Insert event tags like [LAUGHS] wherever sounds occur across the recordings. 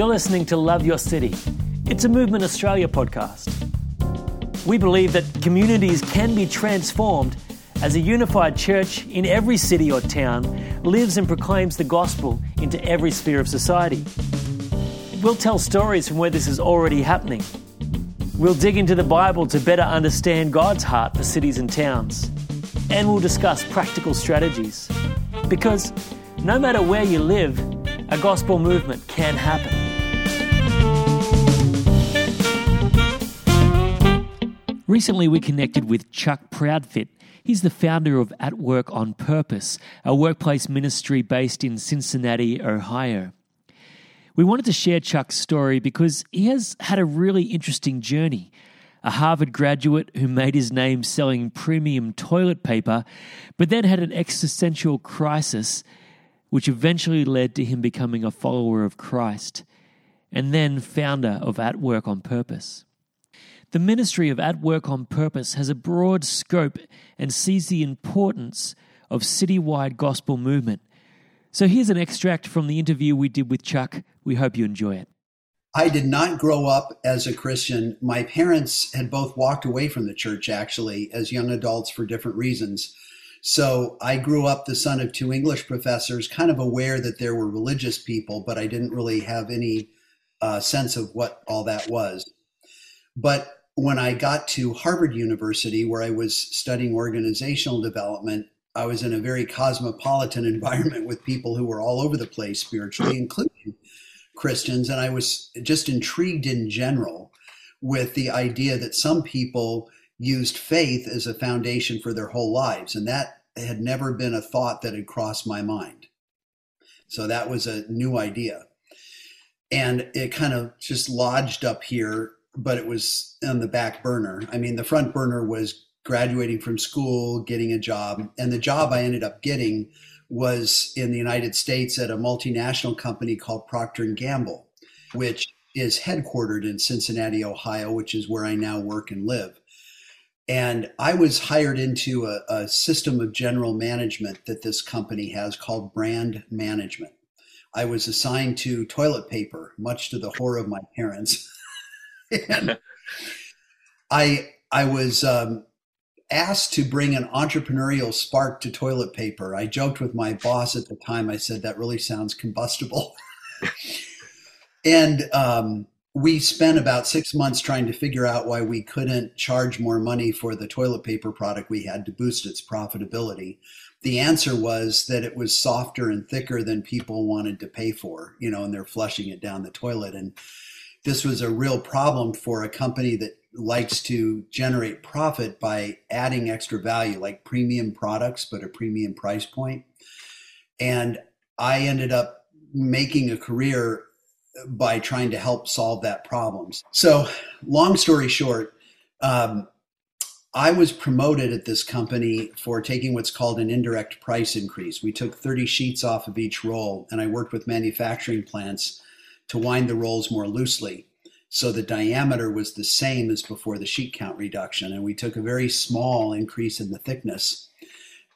You're listening to Love Your City. It's a Movement Australia podcast. We believe that communities can be transformed as a unified church in every city or town lives and proclaims the gospel into every sphere of society. We'll tell stories from where this is already happening. We'll dig into the Bible to better understand God's heart for cities and towns. And we'll discuss practical strategies. Because no matter where you live, a gospel movement can happen. Recently, we connected with Chuck Proudfit. He's the founder of At Work on Purpose, a workplace ministry based in Cincinnati, Ohio. We wanted to share Chuck's story because he has had a really interesting journey. A Harvard graduate who made his name selling premium toilet paper, but then had an existential crisis, which eventually led to him becoming a follower of Christ, and then founder of At Work on Purpose. The ministry of At Work on Purpose has a broad scope and sees the importance of citywide gospel movement. So here's an extract from the interview we did with Chuck. We hope you enjoy it. I did not grow up as a Christian. My parents had both walked away from the church actually as young adults for different reasons. So I grew up the son of two English professors, kind of aware that there were religious people, but I didn't really have any uh, sense of what all that was. But when I got to Harvard University, where I was studying organizational development, I was in a very cosmopolitan [LAUGHS] environment with people who were all over the place spiritually, including Christians. And I was just intrigued in general with the idea that some people used faith as a foundation for their whole lives. And that had never been a thought that had crossed my mind. So that was a new idea. And it kind of just lodged up here but it was on the back burner. I mean, the front burner was graduating from school, getting a job, and the job I ended up getting was in the United States at a multinational company called Procter and Gamble, which is headquartered in Cincinnati, Ohio, which is where I now work and live. And I was hired into a, a system of general management that this company has called brand management. I was assigned to toilet paper, much to the horror of my parents. [LAUGHS] and I I was um, asked to bring an entrepreneurial spark to toilet paper. I joked with my boss at the time. I said that really sounds combustible, [LAUGHS] and um, we spent about six months trying to figure out why we couldn't charge more money for the toilet paper product we had to boost its profitability. The answer was that it was softer and thicker than people wanted to pay for, you know, and they're flushing it down the toilet. And this was a real problem for a company that likes to generate profit by adding extra value, like premium products, but a premium price point. And I ended up making a career by trying to help solve that problems. So, long story short, um, I was promoted at this company for taking what's called an indirect price increase. We took 30 sheets off of each roll, and I worked with manufacturing plants to wind the rolls more loosely. So the diameter was the same as before the sheet count reduction. And we took a very small increase in the thickness.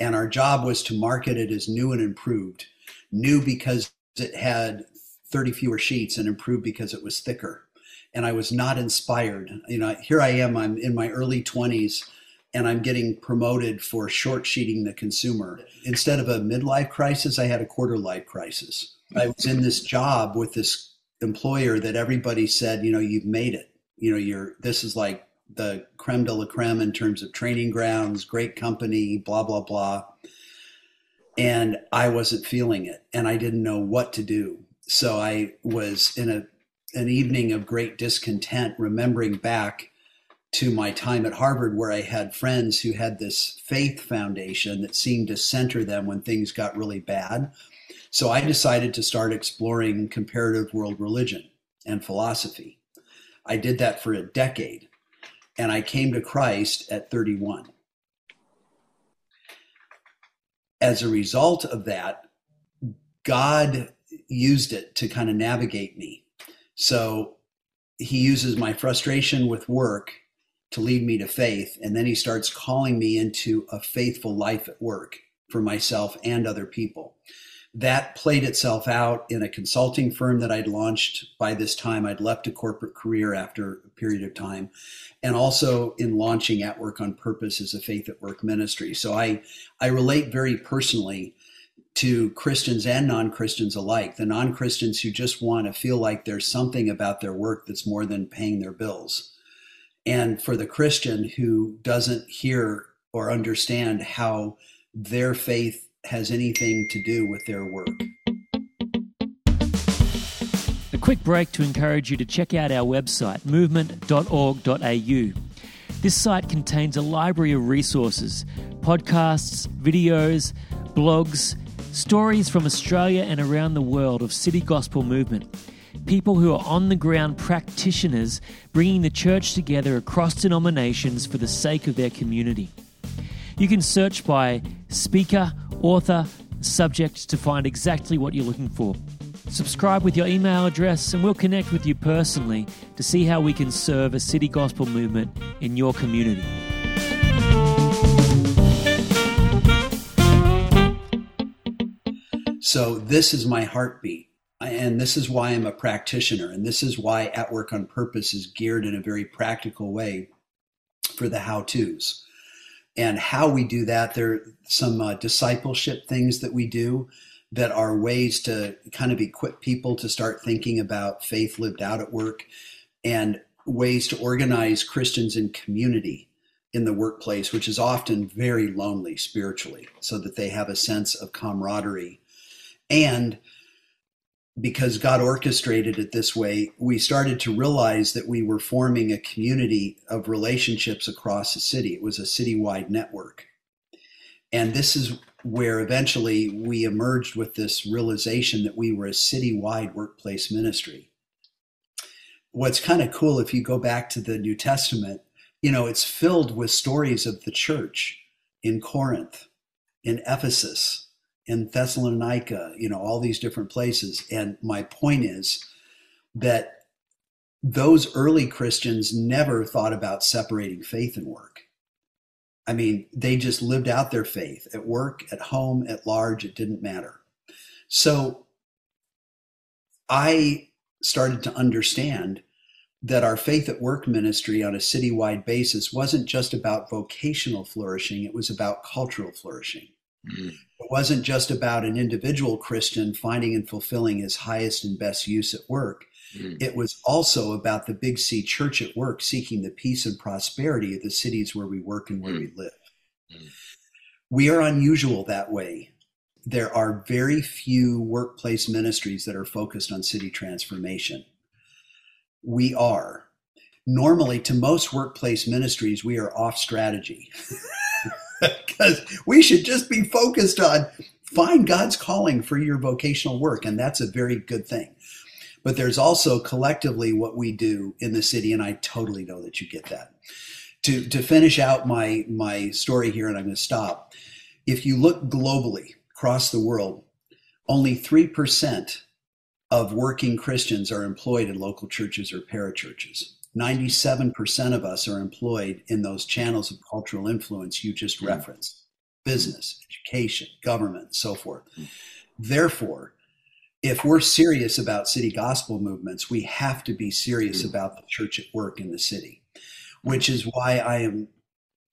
And our job was to market it as new and improved. New because it had 30 fewer sheets and improved because it was thicker. And I was not inspired. You know, here I am, I'm in my early 20s and I'm getting promoted for short sheeting the consumer. Instead of a midlife crisis, I had a quarter life crisis. I was in this job with this employer that everybody said, you know, you've made it. You know, you're this is like the creme de la creme in terms of training grounds, great company, blah blah blah. And I wasn't feeling it, and I didn't know what to do. So I was in a an evening of great discontent, remembering back to my time at Harvard, where I had friends who had this faith foundation that seemed to center them when things got really bad. So I decided to start exploring comparative world religion and philosophy. I did that for a decade, and I came to Christ at 31. As a result of that, God used it to kind of navigate me. So he uses my frustration with work to lead me to faith, and then he starts calling me into a faithful life at work for myself and other people. that played itself out in a consulting firm that I'd launched by this time. I'd left a corporate career after a period of time, and also in launching At Work on Purpose as a faith at work ministry. So I, I relate very personally to Christians and non Christians alike. The non Christians who just want to feel like there's something about their work that's more than paying their bills. And for the Christian who doesn't hear or understand how their faith has anything to do with their work. A quick break to encourage you to check out our website, movement.org.au. This site contains a library of resources, podcasts, videos, blogs, stories from Australia and around the world of City Gospel Movement. People who are on the ground practitioners bringing the church together across denominations for the sake of their community. You can search by speaker, author, subject to find exactly what you're looking for. Subscribe with your email address and we'll connect with you personally to see how we can serve a city gospel movement in your community. So, this is my heartbeat. And this is why I'm a practitioner. And this is why At Work on Purpose is geared in a very practical way for the how to's and how we do that there are some uh, discipleship things that we do that are ways to kind of equip people to start thinking about faith lived out at work and ways to organize christians in community in the workplace which is often very lonely spiritually so that they have a sense of camaraderie and because God orchestrated it this way, we started to realize that we were forming a community of relationships across the city. It was a citywide network. And this is where eventually we emerged with this realization that we were a citywide workplace ministry. What's kind of cool if you go back to the New Testament, you know, it's filled with stories of the church in Corinth, in Ephesus, in Thessalonica, you know, all these different places. And my point is that those early Christians never thought about separating faith and work. I mean, they just lived out their faith at work, at home, at large, it didn't matter. So I started to understand that our faith at work ministry on a citywide basis wasn't just about vocational flourishing, it was about cultural flourishing. Mm. It wasn't just about an individual Christian finding and fulfilling his highest and best use at work. Mm. It was also about the Big C church at work seeking the peace and prosperity of the cities where we work and where mm. we live. Mm. We are unusual that way. There are very few workplace ministries that are focused on city transformation. We are. Normally, to most workplace ministries, we are off strategy. [LAUGHS] because we should just be focused on find God's calling for your vocational work, and that's a very good thing. But there's also collectively what we do in the city, and I totally know that you get that. To to finish out my my story here, and I'm going to stop. If you look globally across the world, only three percent of working Christians are employed in local churches or parachurches. 97% of us are employed in those channels of cultural influence you just mm. referenced business, education, government, so forth. Mm. Therefore, if we're serious about city gospel movements, we have to be serious mm. about the church at work in the city, which is why I am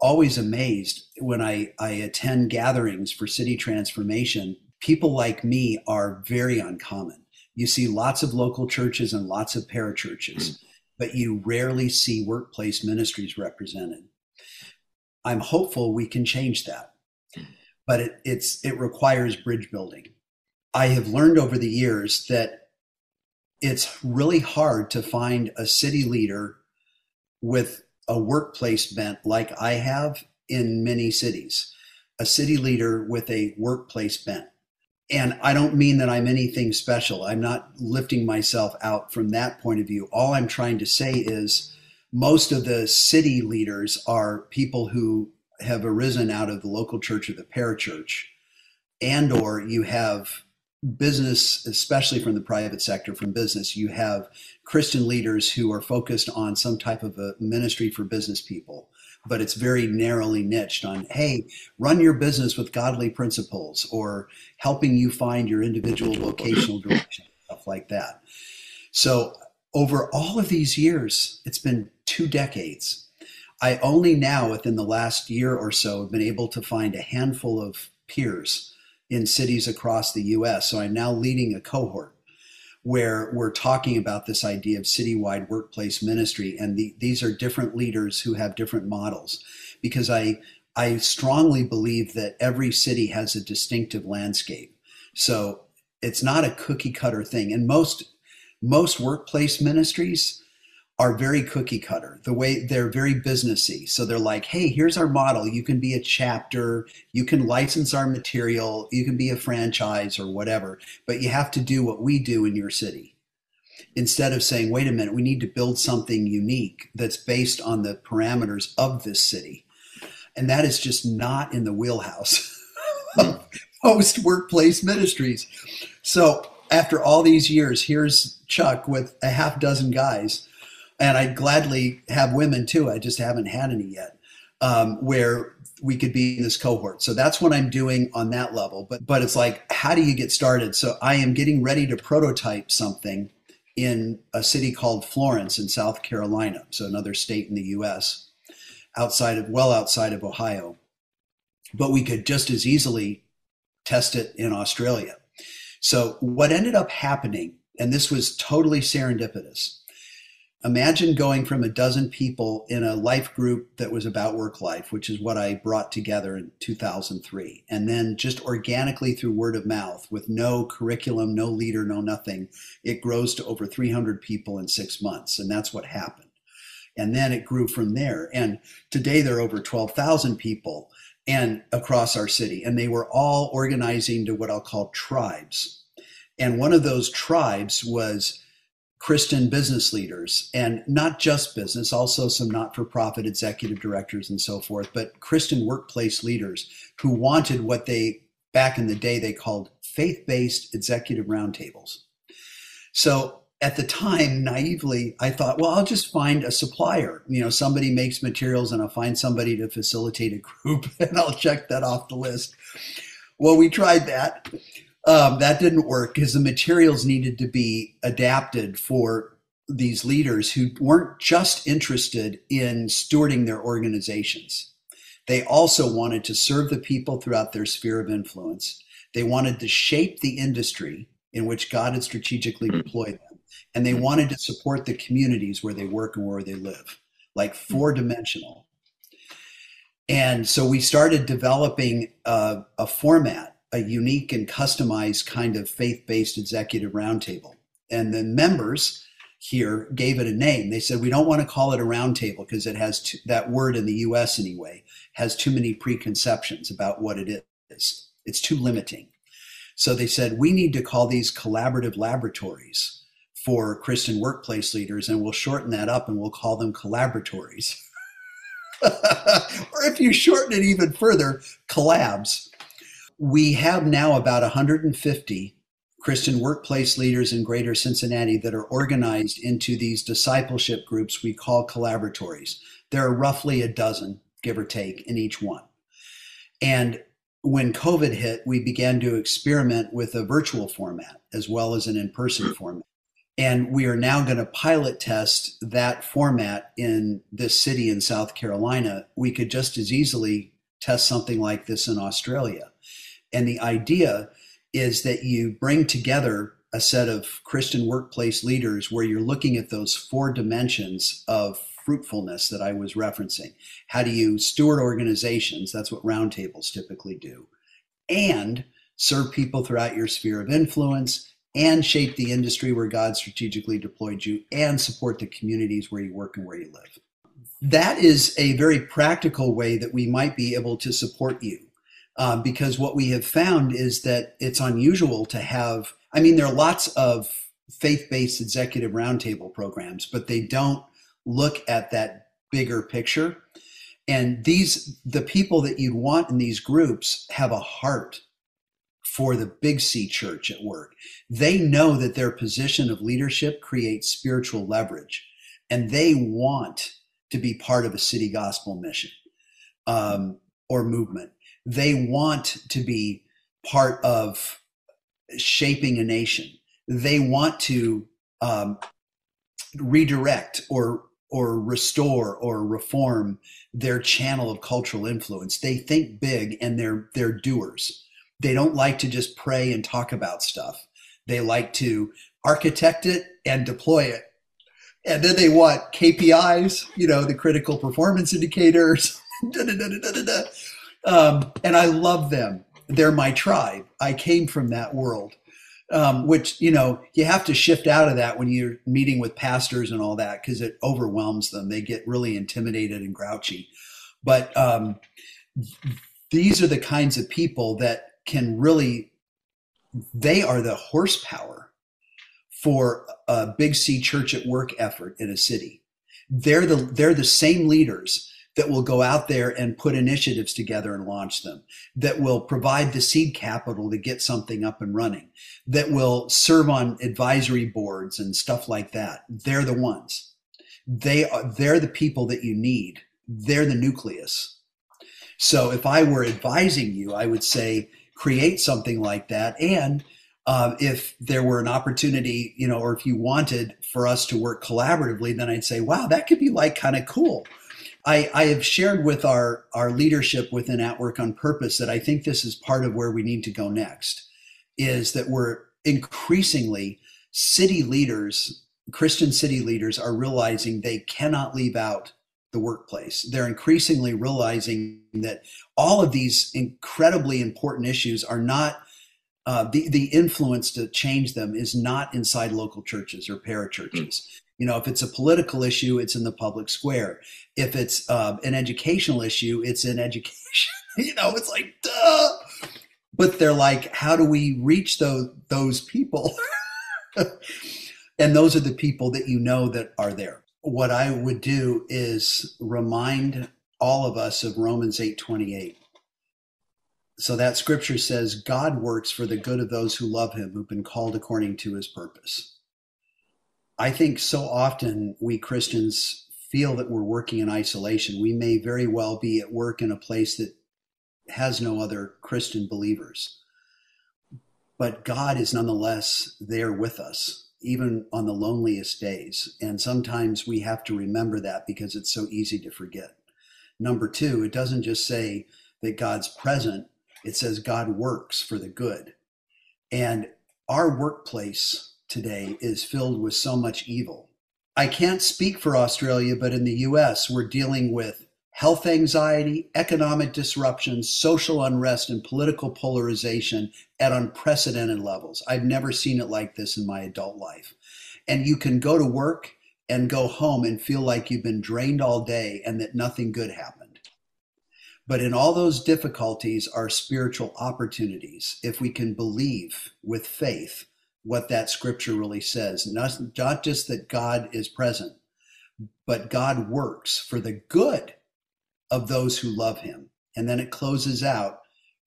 always amazed when I, I attend gatherings for city transformation. People like me are very uncommon. You see lots of local churches and lots of parachurches but you rarely see workplace ministries represented. I'm hopeful we can change that, but it, it's it requires bridge building. I have learned over the years that it's really hard to find a city leader with a workplace bent like I have in many cities, a city leader with a workplace bent. And I don't mean that I'm anything special. I'm not lifting myself out from that point of view. All I'm trying to say is most of the city leaders are people who have arisen out of the local church or the parachurch and or you have business especially from the private sector from business you have christian leaders who are focused on some type of a ministry for business people but it's very narrowly niched on, hey, run your business with godly principles or helping you find your individual vocational [LAUGHS] direction, stuff like that. So over all of these years, it's been two decades. I only now, within the last year or so, have been able to find a handful of peers in cities across the US. So I'm now leading a cohort where we're talking about this idea of citywide workplace ministry. And the, these are different leaders who have different models because I, I strongly believe that every city has a distinctive landscape. So it's not a cookie cutter thing. And most, most workplace ministries, are very cookie cutter. The way they're very businessy. So they're like, hey, here's our model. You can be a chapter, you can license our material, you can be a franchise or whatever, but you have to do what we do in your city. Instead of saying, wait a minute, we need to build something unique that's based on the parameters of this city. And that is just not in the wheelhouse [LAUGHS] of most workplace ministries. So after all these years, here's Chuck with a half dozen guys and I'd gladly have women too. I just haven't had any yet, um, where we could be in this cohort. So that's what I'm doing on that level. But but it's like, how do you get started? So I am getting ready to prototype something in a city called Florence in South Carolina, so another state in the U.S. outside of well outside of Ohio. But we could just as easily test it in Australia. So what ended up happening, and this was totally serendipitous imagine going from a dozen people in a life group that was about work life, which is what I brought together in 2003. And then just organically through word of mouth with no curriculum, no leader, no nothing, it grows to over 300 people in six months. And that's what happened. And then it grew from there. And today there are over 12,000 people and across our city. And they were all organizing to what I'll call tribes. And one of those tribes was Christian business leaders, and not just business, also some not for profit executive directors and so forth, but Christian workplace leaders who wanted what they, back in the day, they called faith based executive roundtables. So at the time, naively, I thought, well, I'll just find a supplier. You know, somebody makes materials and I'll find somebody to facilitate a group [LAUGHS] and I'll check that off the list. Well, we tried that um, that didn't work because the materials needed to be adapted for these leaders who weren't just interested in stewarding their organizations. They also wanted to serve the people throughout their sphere of influence. They wanted to shape the industry in which God had strategically hmm. deployed them. And they wanted to support the communities where they work and where they live, like hmm. four dimensional. And so we started developing a, a format a unique and customized kind of faith based executive roundtable. And the members here gave it a name. They said, we don't want to call it a roundtable because it has that word in the US anyway, has too many preconceptions about what it is. It's too limiting. So they said, we need to call these collaborative laboratories for Christian workplace leaders, and we'll shorten that up and we'll call them collaboratories. [LAUGHS] or if you shorten it even further, collabs we have now about 150 Christian workplace leaders in greater Cincinnati that are organized into these discipleship groups we call collaboratories. There are roughly a dozen, give or take, in each one. And when COVID hit, we began to experiment with a virtual format as well as an in person hmm. format. And we are now going to pilot test that format in this city in South Carolina. We could just as easily test something like this in Australia. And the idea is that you bring together a set of Christian workplace leaders where you're looking at those four dimensions of fruitfulness that I was referencing. How do you steward organizations? That's what roundtables typically do. And serve people throughout your sphere of influence and shape the industry where God strategically deployed you and support the communities where you work and where you live. That is a very practical way that we might be able to support you um, because what we have found is that it's unusual to have, I mean, there are lots of faith based executive roundtable programs, but they don't look at that bigger picture. And these, the people that you'd want in these groups have a heart for the big C church at work. They know that their position of leadership creates spiritual leverage and they want to be part of a city gospel mission um, or movement. They want to be part of shaping a nation. They want to um, redirect or or restore or reform their channel of cultural influence. They think big and they're they're doers. They don't like to just pray and talk about stuff. They like to architect it and deploy it. And then they want KPIs, you know, the critical performance indicators. [LAUGHS] da, da, da, um, and I love them. They're my tribe. I came from that world um, which you know you have to shift out of that when you're meeting with pastors and all that because it overwhelms them. They get really intimidated and grouchy. But um, these are the kinds of people that can really they are the horsepower for a big C church at work effort in a city. They're the they're the same leaders that will go out there and put initiatives together and launch them, that will provide the seed capital to get something up and running, that will serve on advisory boards and stuff like that. They're the ones. They are, they're the people that you need. They're the nucleus. So if I were advising you, I would say create something like that. And uh, if there were an opportunity, you know, or if you wanted for us to work collaboratively, then I'd say, wow, that could be like kind of cool I, I have shared with our, our leadership within At Work on Purpose that I think this is part of where we need to go next is that we're increasingly city leaders, Christian city leaders are realizing they cannot leave out the workplace. They're increasingly realizing that all of these incredibly important issues are not uh, the the influence to change them is not inside local churches or parachurches. You know, if it's a political issue, it's in the public square. If it's uh, an educational issue, it's in education. [LAUGHS] you know, it's like, duh. But they're like, how do we reach those those people? [LAUGHS] and those are the people that you know that are there. What I would do is remind all of us of Romans 8 28. So that scripture says, God works for the good of those who love him, who've been called according to his purpose. I think so often we Christians feel that we're working in isolation. We may very well be at work in a place that has no other Christian believers. But God is nonetheless there with us, even on the loneliest days. And sometimes we have to remember that because it's so easy to forget. Number two, it doesn't just say that God's present, it says God works for the good. And our workplace today is filled with so much evil. I can't speak for Australia, but in the US, we're dealing with health anxiety, economic disruption, social unrest, and political polarization at unprecedented levels. I've never seen it like this in my adult life. And you can go to work and go home and feel like you've been drained all day and that nothing good happened. But in all those difficulties are spiritual opportunities if we can believe with faith what that scripture really says. Not, not just that God is present, but God works for the good of those who love him. And then it closes out,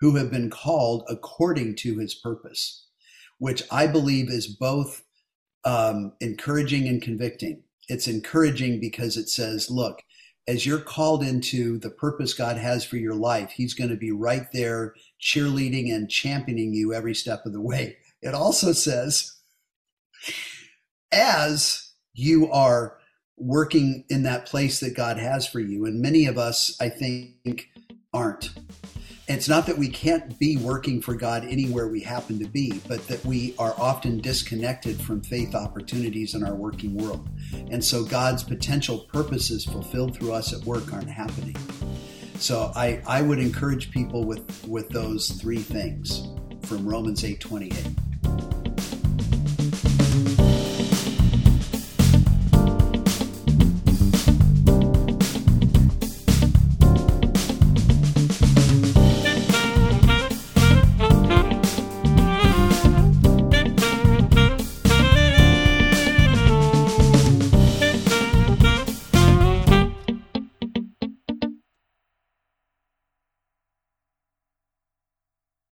who have been called according to his purpose, which I believe is both um, encouraging and convicting. It's encouraging because it says, look, as you're called into the purpose God has for your life, He's going to be right there cheerleading and championing you every step of the way. It also says, as you are working in that place that God has for you, and many of us, I think, aren't. It's not that we can't be working for God anywhere we happen to be, but that we are often disconnected from faith opportunities in our working world. And so God's potential purposes fulfilled through us at work aren't happening. So I, I would encourage people with, with those three things from Romans 8 28.